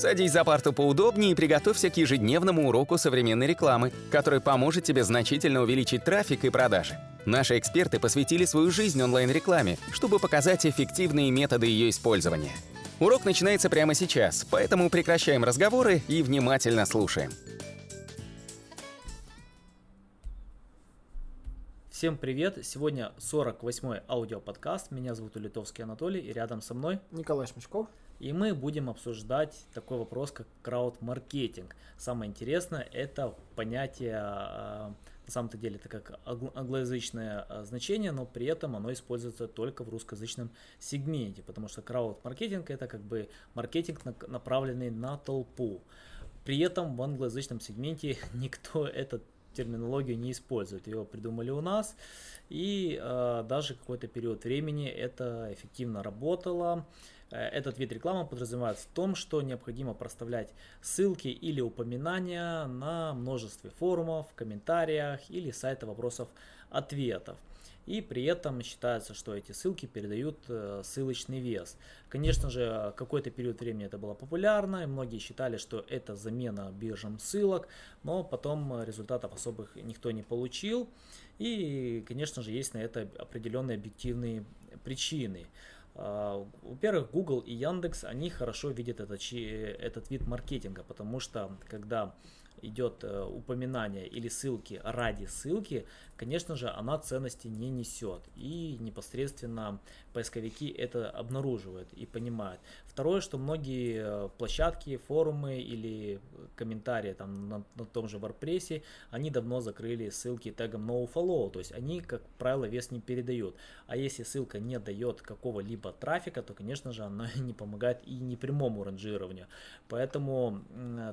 Садись за парту поудобнее и приготовься к ежедневному уроку современной рекламы, который поможет тебе значительно увеличить трафик и продажи. Наши эксперты посвятили свою жизнь онлайн-рекламе, чтобы показать эффективные методы ее использования. Урок начинается прямо сейчас, поэтому прекращаем разговоры и внимательно слушаем. Всем привет! Сегодня 48-й аудиоподкаст. Меня зовут Улитовский Анатолий и рядом со мной Николай Шмичков. И мы будем обсуждать такой вопрос, как крауд-маркетинг. Самое интересное – это понятие, а, на самом-то деле, это как англоязычное а, значение, но при этом оно используется только в русскоязычном сегменте, потому что крауд-маркетинг – это как бы маркетинг, направленный на толпу. При этом в англоязычном сегменте никто этот терминологию не используют. Его придумали у нас, и э, даже какой-то период времени это эффективно работало. Э, этот вид рекламы подразумевает в том, что необходимо проставлять ссылки или упоминания на множестве форумов, комментариях или сайта вопросов-ответов и при этом считается, что эти ссылки передают э, ссылочный вес. Конечно же, какой-то период времени это было популярно, и многие считали, что это замена биржам ссылок, но потом результатов особых никто не получил. И, конечно же, есть на это определенные объективные причины. А, во-первых, Google и Яндекс, они хорошо видят этот, этот вид маркетинга, потому что когда идет э, упоминание или ссылки ради ссылки, конечно же, она ценности не несет. И непосредственно поисковики это обнаруживают и понимают. Второе, что многие э, площадки, форумы или комментарии там на, на том же WordPress, они давно закрыли ссылки тегом nofollow, то есть они, как правило, вес не передают. А если ссылка не дает какого-либо трафика, то, конечно же, она не помогает и не прямому ранжированию. Поэтому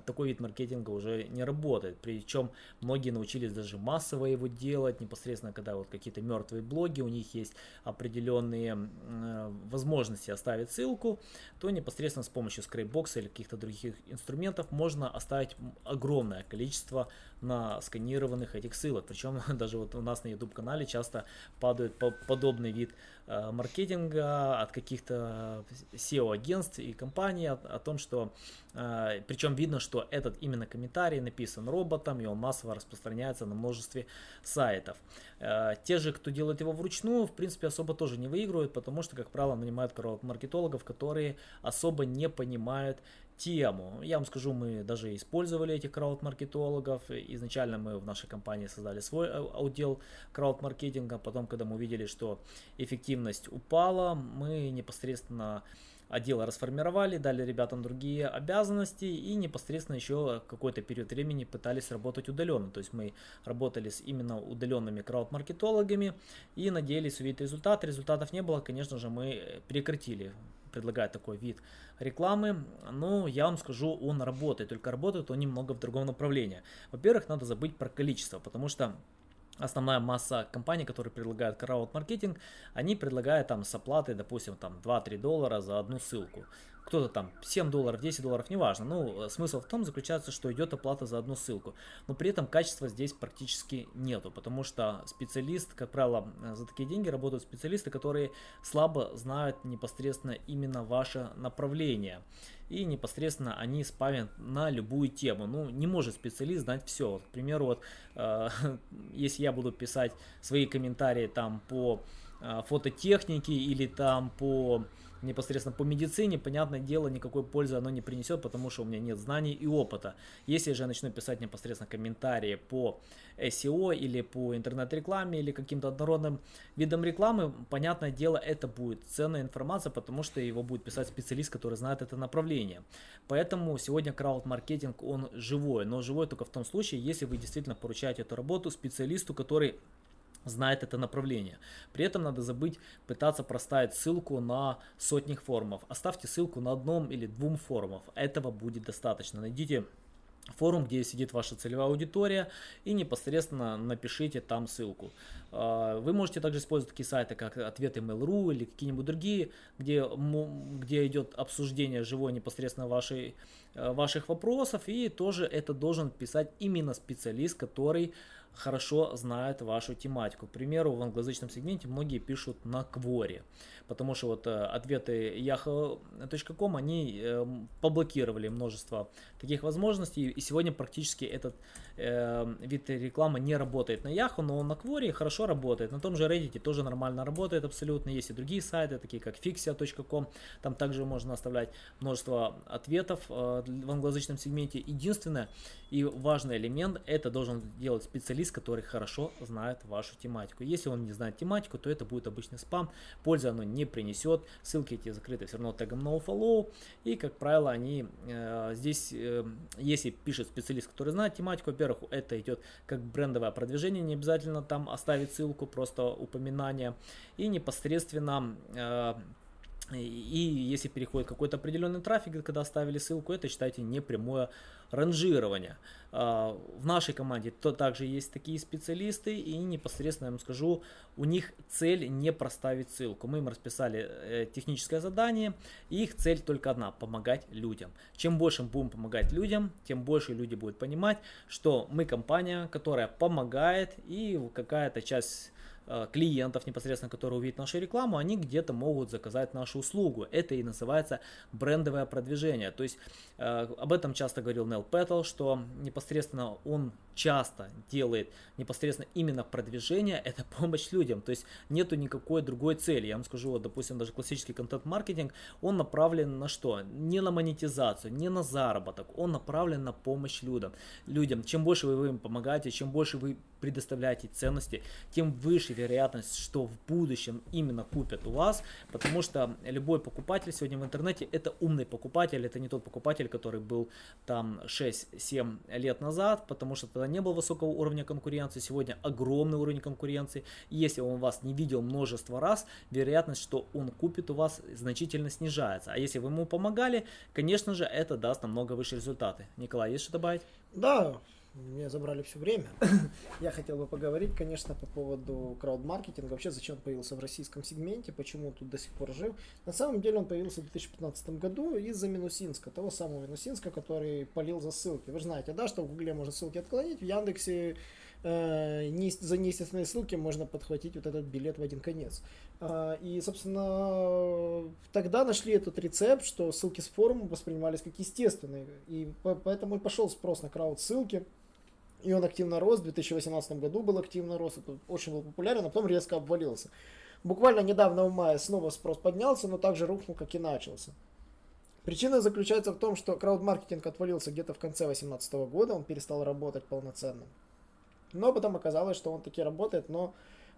такой вид маркетинга уже не работает. Причем многие научились даже массово его делать, непосредственно когда вот какие-то мертвые блоги, у них есть определенные э, возможности оставить ссылку, то непосредственно с помощью скрейпбокса или каких-то других инструментов можно оставить огромное количество на сканированных этих ссылок. Причем даже вот у нас на YouTube канале часто падает подобный вид э, маркетинга от каких-то SEO-агентств и компаний о, о том, что э, причем видно, что этот именно комментарий написан роботом и он массово распространяется на множестве сайтов. Э, те же, кто делает его вручную, в принципе особо тоже не выигрывают, потому что, как правило, нанимают маркетологов, которые особо не понимают тему. Я вам скажу, мы даже использовали этих крауд-маркетологов. Изначально мы в нашей компании создали свой отдел крауд-маркетинга. Потом, когда мы увидели, что эффективность упала, мы непосредственно отдела расформировали, дали ребятам другие обязанности и непосредственно еще какой-то период времени пытались работать удаленно. То есть мы работали с именно удаленными крауд-маркетологами и надеялись увидеть результат. Результатов не было, конечно же, мы прекратили предлагает такой вид рекламы. Но я вам скажу, он работает, только работает он немного в другом направлении. Во-первых, надо забыть про количество, потому что основная масса компаний, которые предлагают крауд-маркетинг, они предлагают там с оплатой, допустим, там 2-3 доллара за одну ссылку кто-то там 7 долларов, 10 долларов, неважно. Ну, э, смысл в том заключается, что идет оплата за одну ссылку. Но при этом качества здесь практически нету, потому что специалист, как правило, э, за такие деньги работают специалисты, которые слабо знают непосредственно именно ваше направление. И непосредственно они спамят на любую тему. Ну, не может специалист знать все. Вот, к примеру, вот, э, если я буду писать свои комментарии там по э, фототехнике или там по непосредственно по медицине, понятное дело, никакой пользы оно не принесет, потому что у меня нет знаний и опыта. Если же я начну писать непосредственно комментарии по SEO или по интернет-рекламе или каким-то однородным видам рекламы, понятное дело, это будет ценная информация, потому что его будет писать специалист, который знает это направление. Поэтому сегодня крауд-маркетинг, он живой, но живой только в том случае, если вы действительно поручаете эту работу специалисту, который знает это направление. При этом надо забыть пытаться проставить ссылку на сотнях форумов. Оставьте ссылку на одном или двум форумов. Этого будет достаточно. Найдите форум, где сидит ваша целевая аудитория и непосредственно напишите там ссылку. А, вы можете также использовать такие сайты, как ответы Mail.ru или какие-нибудь другие, где, где идет обсуждение живой непосредственно вашей, э, ваших вопросов и тоже это должен писать именно специалист, который хорошо знают вашу тематику. К примеру, в англоязычном сегменте многие пишут на Quora, потому что вот э, ответы yahoo.com, они э, поблокировали множество таких возможностей, и сегодня практически этот э, вид рекламы не работает на Yahoo, но на Quora хорошо работает, на том же Reddit тоже нормально работает абсолютно, есть и другие сайты, такие как fixia.com, там также можно оставлять множество ответов э, в англоязычном сегменте. Единственное и важный элемент, это должен делать специалист, который хорошо знает вашу тематику. Если он не знает тематику, то это будет обычный спам, пользы оно не принесет, ссылки эти закрыты все равно тегом nofollow, и, как правило, они э, здесь, э, если пишет специалист, который знает тематику, во-первых, это идет как брендовое продвижение, не обязательно там оставить ссылку, просто упоминание, и непосредственно э, и если переходит какой-то определенный трафик, когда оставили ссылку, это считайте не прямое ранжирование. А, в нашей команде то также есть такие специалисты, и непосредственно я вам скажу, у них цель не проставить ссылку. Мы им расписали э, техническое задание, и их цель только одна – помогать людям. Чем больше мы будем помогать людям, тем больше люди будут понимать, что мы компания, которая помогает, и какая-то часть клиентов непосредственно, которые увидят нашу рекламу, они где-то могут заказать нашу услугу. Это и называется брендовое продвижение. То есть э, об этом часто говорил Нел Петтл, что непосредственно он часто делает непосредственно именно продвижение, это помощь людям. То есть нету никакой другой цели. Я вам скажу, вот, допустим, даже классический контент-маркетинг, он направлен на что? Не на монетизацию, не на заработок, он направлен на помощь людям. людям. Чем больше вы им помогаете, чем больше вы предоставляете ценности, тем выше вероятность, что в будущем именно купят у вас, потому что любой покупатель сегодня в интернете это умный покупатель, это не тот покупатель, который был там 6-7 лет назад, потому что тогда не было высокого уровня конкуренции, сегодня огромный уровень конкуренции, и если он вас не видел множество раз, вероятность, что он купит у вас значительно снижается, а если вы ему помогали, конечно же это даст намного выше результаты. Николай, есть что добавить? Да, мне забрали все время. Я хотел бы поговорить, конечно, по поводу крауд-маркетинга. Вообще, зачем он появился в российском сегменте, почему тут до сих пор жив. На самом деле он появился в 2015 году из-за Минусинска, того самого Минусинска, который полил за ссылки. Вы же знаете, да, что в Гугле можно ссылки отклонить, в Яндексе э, не, за неестественные ссылки можно подхватить вот этот билет в один конец. Э, и, собственно, тогда нашли этот рецепт, что ссылки с форума воспринимались как естественные. И поэтому и пошел спрос на крауд-ссылки. И он активно рос, в 2018 году был активно рос, это очень был популярен, а потом резко обвалился. Буквально недавно в мае снова спрос поднялся, но также рухнул, как и начался. Причина заключается в том, что крауд-маркетинг отвалился где-то в конце 2018 года, он перестал работать полноценно. Но потом оказалось, что он таки работает, но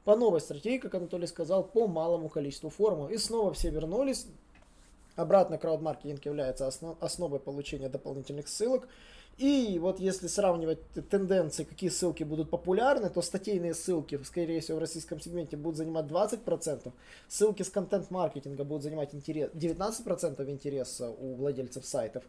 по новой стратегии, как Анатолий сказал, по малому количеству формул. И снова все вернулись. Обратно крауд-маркетинг является основ, основой получения дополнительных ссылок. И вот если сравнивать тенденции, какие ссылки будут популярны, то статейные ссылки, скорее всего, в российском сегменте будут занимать 20%, ссылки с контент-маркетинга будут занимать интерес, 19% интереса у владельцев сайтов.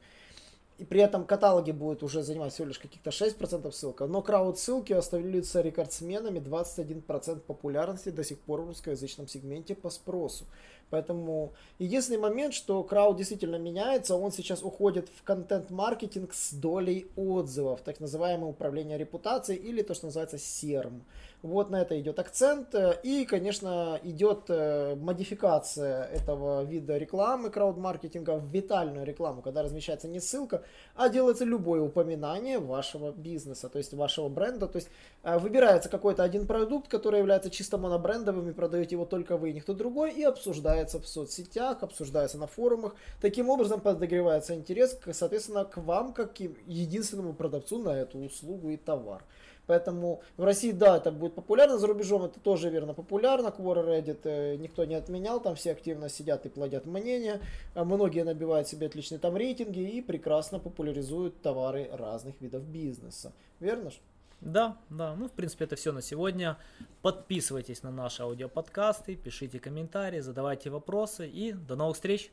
И при этом каталоги будут уже занимать всего лишь каких-то 6% ссылок. Но крауд-ссылки остаются рекордсменами 21% популярности до сих пор в русскоязычном сегменте по спросу. Поэтому единственный момент, что крауд действительно меняется, он сейчас уходит в контент-маркетинг с долей отзывов, так называемое управление репутацией или то, что называется SERM. Вот на это идет акцент. И, конечно, идет э, модификация этого вида рекламы крауд-маркетинга в витальную рекламу, когда размещается не ссылка, а делается любое упоминание вашего бизнеса, то есть вашего бренда. То есть э, выбирается какой-то один продукт, который является чисто монобрендовым и продаете его только вы, никто другой, и обсуждается в соцсетях, обсуждается на форумах. Таким образом подогревается интерес, соответственно, к вам, как единственному продавцу на эту услугу и товар. Поэтому в России, да, это будет популярно, за рубежом это тоже верно популярно. Quora Reddit э, никто не отменял, там все активно сидят и плодят мнения. А многие набивают себе отличные там рейтинги и прекрасно популяризуют товары разных видов бизнеса. Верно же? Да, да. Ну, в принципе, это все на сегодня. Подписывайтесь на наши аудиоподкасты, пишите комментарии, задавайте вопросы и до новых встреч!